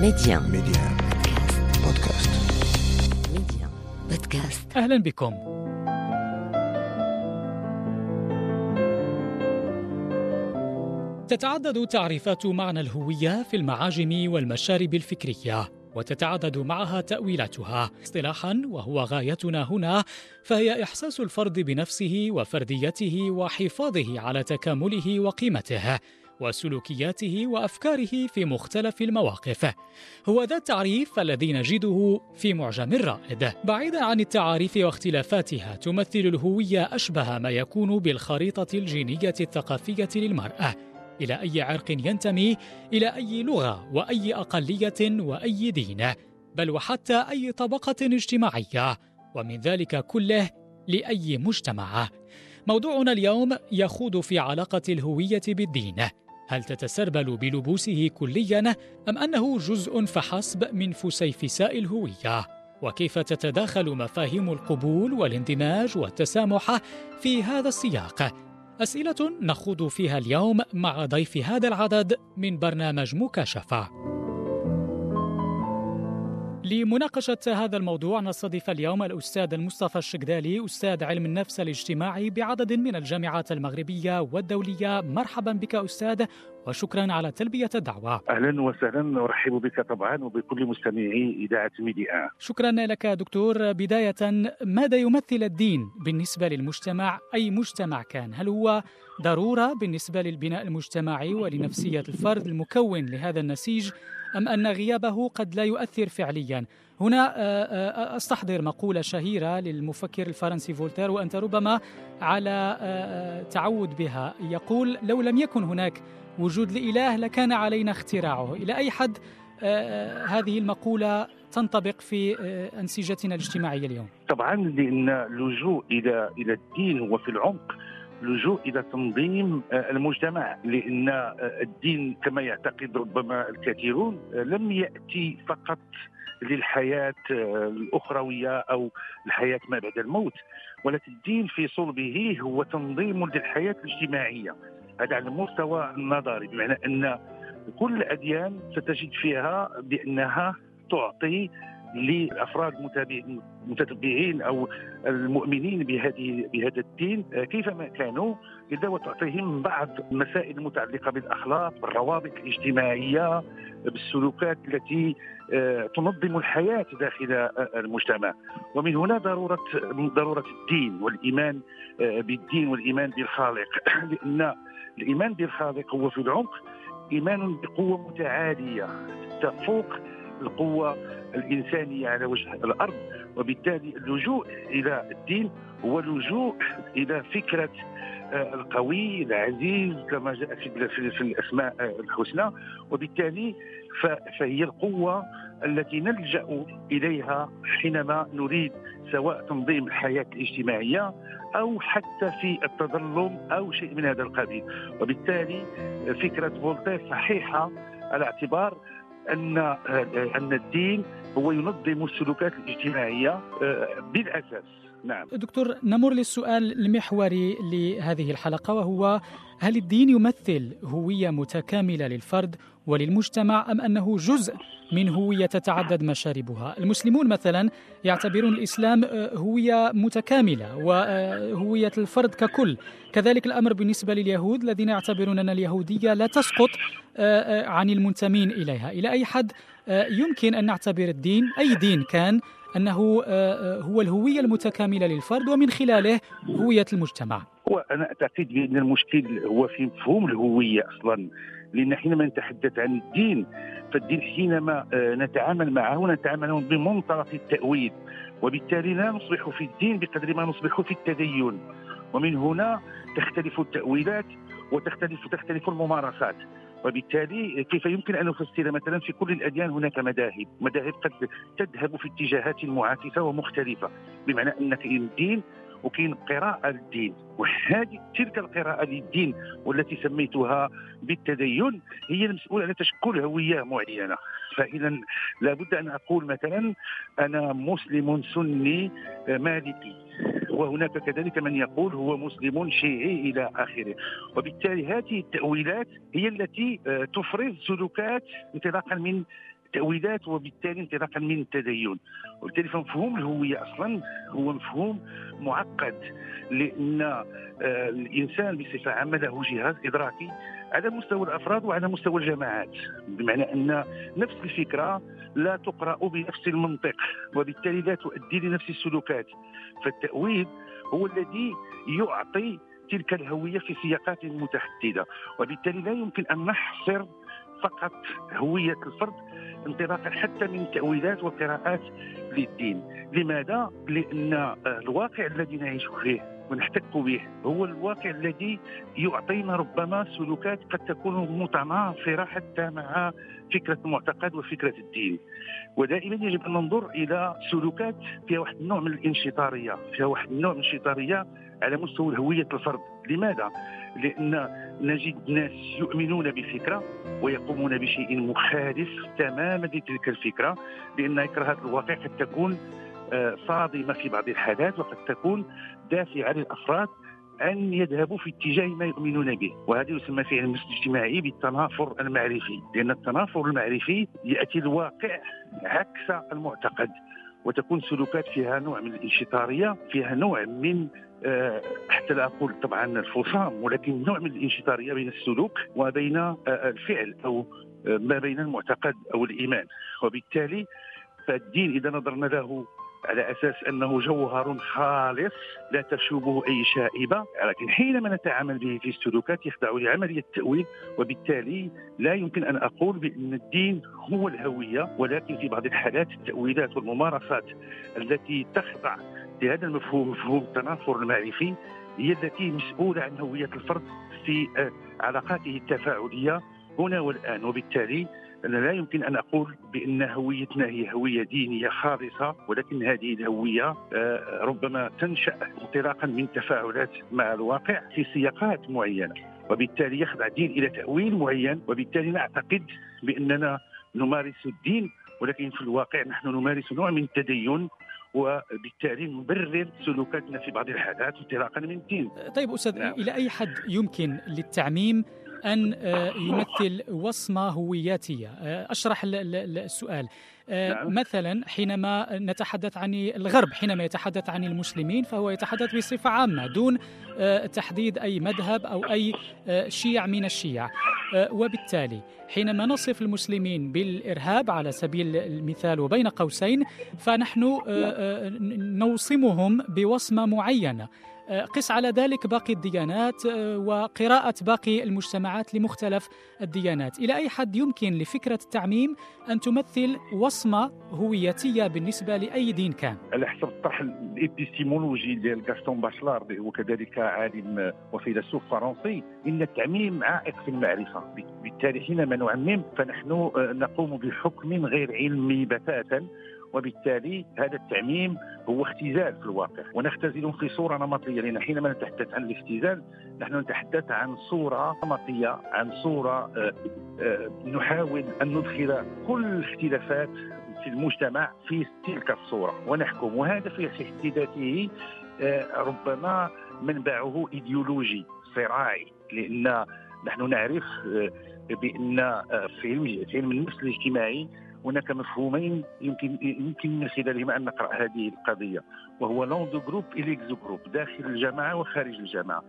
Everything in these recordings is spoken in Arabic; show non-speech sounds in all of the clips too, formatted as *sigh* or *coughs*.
ميديان ميديان بودكاست ميديان بودكاست أهلا بكم. تتعدد تعريفات معنى الهوية في المعاجم والمشارب الفكرية وتتعدد معها تأويلاتها. اصطلاحا وهو غايتنا هنا فهي إحساس الفرد بنفسه وفرديته وحفاظه على تكامله وقيمته. وسلوكياته وأفكاره في مختلف المواقف. هو ذا التعريف الذي نجده في معجم الرائد. بعيدا عن التعاريف واختلافاتها، تمثل الهوية أشبه ما يكون بالخريطة الجينية الثقافية للمرأة. إلى أي عرق ينتمي، إلى أي لغة وأي أقلية وأي دين، بل وحتى أي طبقة اجتماعية، ومن ذلك كله لأي مجتمع. موضوعنا اليوم يخوض في علاقة الهوية بالدين. هل تتسربل بلبوسه كليا أم أنه جزء فحسب من فسيفساء الهوية؟ وكيف تتداخل مفاهيم القبول والاندماج والتسامح في هذا السياق؟ أسئلة نخوض فيها اليوم مع ضيف هذا العدد من برنامج مكاشفة. لمناقشة هذا الموضوع نستضيف اليوم الأستاذ المصطفى الشقدالي أستاذ علم النفس الاجتماعي بعدد من الجامعات المغربية والدولية. مرحبا بك أستاذ. وشكرا على تلبية الدعوة. أهلا وسهلا. ارحب بك طبعا وبكل مستمعي إذاعة ميديا. شكرا لك دكتور. بداية ماذا يمثل الدين بالنسبة للمجتمع؟ أي مجتمع كان؟ هل هو ضرورة بالنسبة للبناء المجتمعي ولنفسية الفرد المكون لهذا النسيج أم أن غيابه قد لا يؤثر فعليا؟ هنا آه، آه، أستحضر مقولة شهيرة للمفكر الفرنسي فولتير وأنت ربما على آه، تعود بها. يقول لو لم يكن هناك وجود لإله لكان علينا اختراعه. إلى أي حد هذه المقولة تنطبق في أنسجتنا الاجتماعية اليوم؟ طبعا لأن اللجوء إلى إلى الدين هو في العمق. لجوء إلى تنظيم آه، المجتمع لأن آه، الدين كما يعتقد ربما الكثيرون آه، لم يأتي فقط للحياة الأخروية أو الحياة ما بعد الموت. ولكن الدين في صلبه هو تنظيم للحياة الاجتماعية. هذا على المستوى النظري بمعنى أن كل الاديان ستجد فيها بأنها تعطي لأفراد متتبعين أو المؤمنين بهذه بهذا الدين كيفما كانوا الا وتعطيهم بعض المسائل المتعلقه بالأخلاق بالروابط الاجتماعية بالسلوكات التي تنظم الحياة داخل المجتمع. ومن هنا ضرورة ضرورة الدين والإيمان بالدين والإيمان بالخالق. *coughs* لأن الإيمان بالخالق هو في العمق إيمان بقوة متعالية تفوق القوة الإنسانية على وجه الأرض. وبالتالي اللجوء إلى الدين هو اللجوء إلى فكرة آه، القوي العزيز كما جاء في, في الأسماء الحسنى. وبالتالي فهي القوة التي نلجأ إليها حينما نريد سواء تنظيم الحياة الاجتماعية أو حتى في التظلم أو شيء من هذا القبيل. وبالتالي فكرة فولتير صحيحة على اعتبار أن أن الدين هو ينظم السلوكات الاجتماعية آه، بالأساس. نعم. دكتور نمر للسؤال المحوري لهذه الحلقة وهو هل الدين يمثل هوية متكاملة للفرد وللمجتمع أم أنه جزء من هوية تتعدد مشاربها؟ المسلمون مثلا يعتبرون الإسلام آه، هوية متكاملة وهويه الفرد ككل، كذلك الأمر بالنسبة لليهود الذين يعتبرون ان اليهودية لا تسقط آه، عن المنتمين إليها، إلى أي حد يمكن أن نعتبر الدين أي دين كان أنه هو الهوية المتكاملة للفرد ومن خلاله هوية المجتمع. وأنا أعتقد بأن المشكل هو في مفهوم الهوية أصلا لأن حينما نتحدث عن الدين فالدين حينما نتعامل معه نتعامل بمنطلق التأويل وبالتالي لا نصبح في الدين بقدر ما نصبح في التدين ومن هنا تختلف التأويلات وتختلف تختلف الممارسات وبالتالي كيف يمكن أن نفسر مثلا في كل الأديان هناك مذاهب، مذاهب قد تذهب في اتجاهات معاكسة ومختلفة، بمعنى إن كاين الدين وكاين قراءة للدين وهذه تلك القراءة للدين والتي سميتها بالتدين هي المسؤولة على تشكل هوية معينة. فإذا لابد أن أقول مثلا أنا مسلم سني مالكي. وهناك كذلك من يقول هو مسلم شيعي إلى آخره. وبالتالي هذه التأويلات هي التي تفرز سلوكات انطلاقا من تأويلات وبالتالي انطلاقا من التدين. وبالتالي فمفهوم الهوية أصلا هو مفهوم معقد لأن آه، الإنسان بصفة عامة له جهاز إدراكي على مستوى الأفراد وعلى مستوى الجماعات. بمعنى أن نفس الفكرة لا تقرأ بنفس المنطق وبالتالي لا تؤدي لنفس السلوكات. فالتأويل هو الذي يعطي تلك الهوية في سياقات متحددة وبالتالي لا يمكن أن نحصر فقط هوية الفرد انطلاقا حتى من تأويلات وقراءات للدين. لماذا؟ لأن الواقع الذي نعيش فيه ونحتك به. هو الواقع الذي يعطينا ربما سلوكات قد تكون متناصرة حتى مع فكرة المعتقد وفكرة الدين. ودائما يجب أن ننظر إلى سلوكات فيها واحد النوع من الانشطارية فيها واحد النوع من الانشطارية على مستوى هوية الفرد. لماذا؟ لأن نجد ناس يؤمنون بفكرة ويقومون بشيء مخالف تماما لتلك الفكرة لأن إكراهات الواقع قد تكون آه، صادمة في بعض الحالات وقد تكون دافعة للأفراد أن يذهبوا في اتجاه ما يؤمنون به. وهذا يسمى في علم الاجتماعي بالتنافر المعرفي. لأن التنافر المعرفي يأتي الواقع عكس المعتقد وتكون سلوكات فيها نوع من الانشطارية فيها نوع من آه، حتى لا أقول طبعا الفصام ولكن نوع من الانشطارية بين السلوك وبين آه، الفعل أو ما بين المعتقد أو الإيمان. وبالتالي فالدين إذا نظرنا له على أساس أنه جوهر خالص لا تشوبه أي شائبة لكن حينما نتعامل به في السلوكات يخضع لعملية التأويل وبالتالي لا يمكن أن أقول بأن الدين هو الهوية ولكن في بعض الحالات التأويلات والممارسات التي تخضع لهذا المفهوم مفهوم التنافر المعرفي هي التي مسؤولة عن هوية الفرد في آه، علاقاته التفاعلية هنا والآن. وبالتالي أنا لا يمكن أن أقول بأن هويتنا هي هوية دينية خالصة ولكن هذه الهوية آه، ربما تنشأ انطلاقا من تفاعلات مع الواقع في سياقات معينة وبالتالي يخضع الدين إلى تأويل معين وبالتالي نعتقد بأننا نمارس الدين ولكن في الواقع نحن نمارس نوع من التدين وبالتالي نبرر سلوكاتنا في بعض الحالات انطلاقا من الدين. طيب أستاذ نعم. إلى أي حد يمكن للتعميم أن آه، يمثل وصمة هوياتية. آه، أشرح السؤال. آه، نعم. مثلا حينما نتحدث عن الغرب حينما يتحدث عن المسلمين فهو يتحدث بصفة عامة دون تحديد أي مذهب أو أي شيع من الشيع وبالتالي حينما نصف المسلمين بالإرهاب على سبيل المثال وبين قوسين فنحن نوصمهم بوصمة معينة. قس على ذلك باقي الديانات آه، وقراءة باقي المجتمعات لمختلف الديانات. إلى أي حد يمكن لفكرة التعميم أن تمثل وصمة هويتية بالنسبة لأي دين كان؟ على حسب الطرح الإبستيمولوجي ديال غاستون باشلار وكذلك عالم وفيلسوف فرنسي إن التعميم عائق في المعرفة. بالتالي حينما نعمم فنحن آه، نقوم بحكم غير علمي بتاتا. وبالتالي هذا التعميم هو اختزال في الواقع. ونختزل في صورة نمطية لأن حينما نتحدث عن الاختزال نحن نتحدث عن صورة نمطية عن صورة آه، آه، نحاول أن ندخل كل الاختلافات في المجتمع في تلك الصورة. ونحكم وهذا في حد ذاته آه، ربما منبعه إيديولوجي صراعي لأن نحن نعرف بأن في علم النفس الاجتماعي هناك مفهومين يمكن يمكن من خلالهما أن نقرأ هذه القضية وهو l'endogroupe ، l'exogroupe داخل الجماعه وخارج الجماعه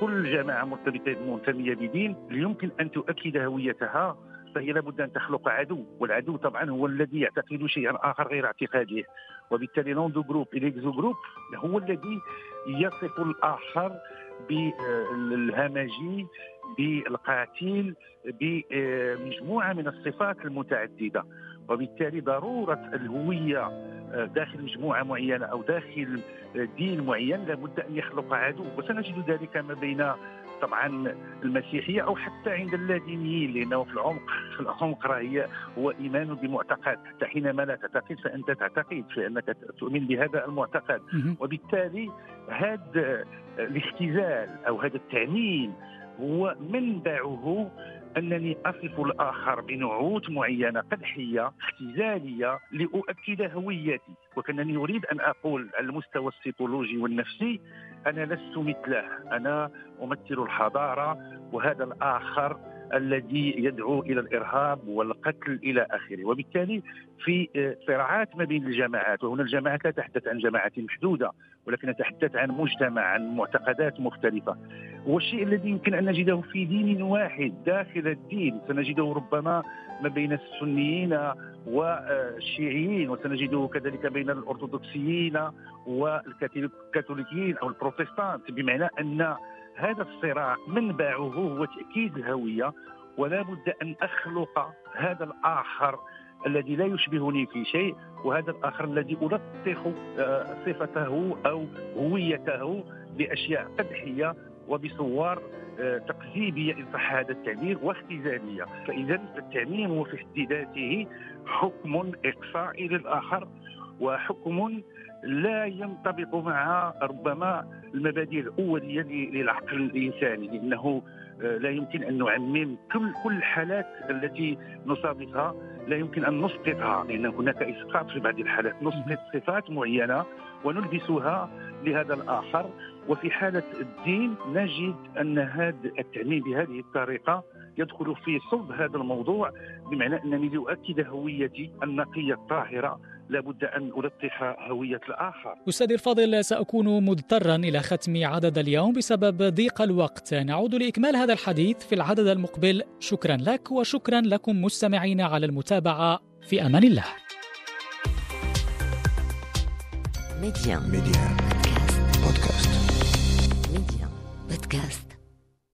كل جماعة مرتبطه منتمية بدين يمكن أن تؤكد هويتها فهي لابد أن تخلق عدو والعدو طبعا هو الذي يعتقد شيئا آخر غير اعتقاده. وبالتالي l'endogroupe ، l'exogroupe هو الذي يصف الآخر بالهمجي بالقاتل بمجموعة من الصفات المتعددة. وبالتالي ضرورة الهوية آه، داخل مجموعة معينة أو داخل دين معين لابد أن يخلق عدو. وسنجد ذلك ما بين طبعا المسيحية أو حتى عند اللادينيين لأنه في العمق في العمق هي هو إيمان بمعتقد. حتى حينما لا تعتقد فأنت تعتقد فإنك تؤمن بهذا المعتقد. وبالتالي هذا الاختزال أو هذا التعميم هو منبعه أنني أصف الآخر بنعوت معينة قدحية اختزاليه لأؤكد هويتي. وكأنني أريد أن أقول على المستوى السيكولوجي والنفسي أنا لست مثله. أنا أمثل الحضارة وهذا الآخر الذي يدعو إلى الإرهاب والقتل إلى آخره. وبالتالي في صراعات ما بين الجماعات وهنا الجماعات لا تتحدث عن جماعات محدودة ولكن نتحدث عن مجتمع عن معتقدات مختلفة. والشيء الذي يمكن أن نجده في دين واحد داخل الدين سنجده ربما ما بين السنيين والشيعيين وسنجده كذلك بين الأرثوذكسيين والكاثوليكيين أو البروتستانت بمعنى أن هذا الصراع منبعه هو تاكيد الهوية ولا بد أن أخلق هذا الآخر الذي لا يشبهني في شيء وهذا الآخر الذي ألطخ آه، صفته أو هويته بأشياء قدحية وبصور آه، تقزيبيه ان صح هذا التعبير واختزالية، فإذا التعميم في ذاته حكم إقصائي للآخر وحكم لا ينطبق مع ربما المبادئ الأولية للعقل الإنساني لأنه آه، لا يمكن أن نعمم كل كل الحالات التي نصادفها لا يمكن أن نسقطها لأن هناك إسقاط في بعض الحالات. نسقط صفات معينة ونلبسها لهذا الآخر وفي حالة الدين نجد أن هذا التعميم بهذه الطريقة يدخل في صلب هذا الموضوع بمعنى أنني لأؤكد هويتي النقية الطاهرة لابد ان الطخ هويه الآخر. أستاذ الفاضل ساكون مضطرا إلى ختم عدد اليوم بسبب ضيق الوقت، نعود لاكمال هذا الحديث في العدد المقبل، شكرا لك وشكرا لكم مستمعين على المتابعه في أمان الله. ميديان ميديان بودكاست ميديان بودكاست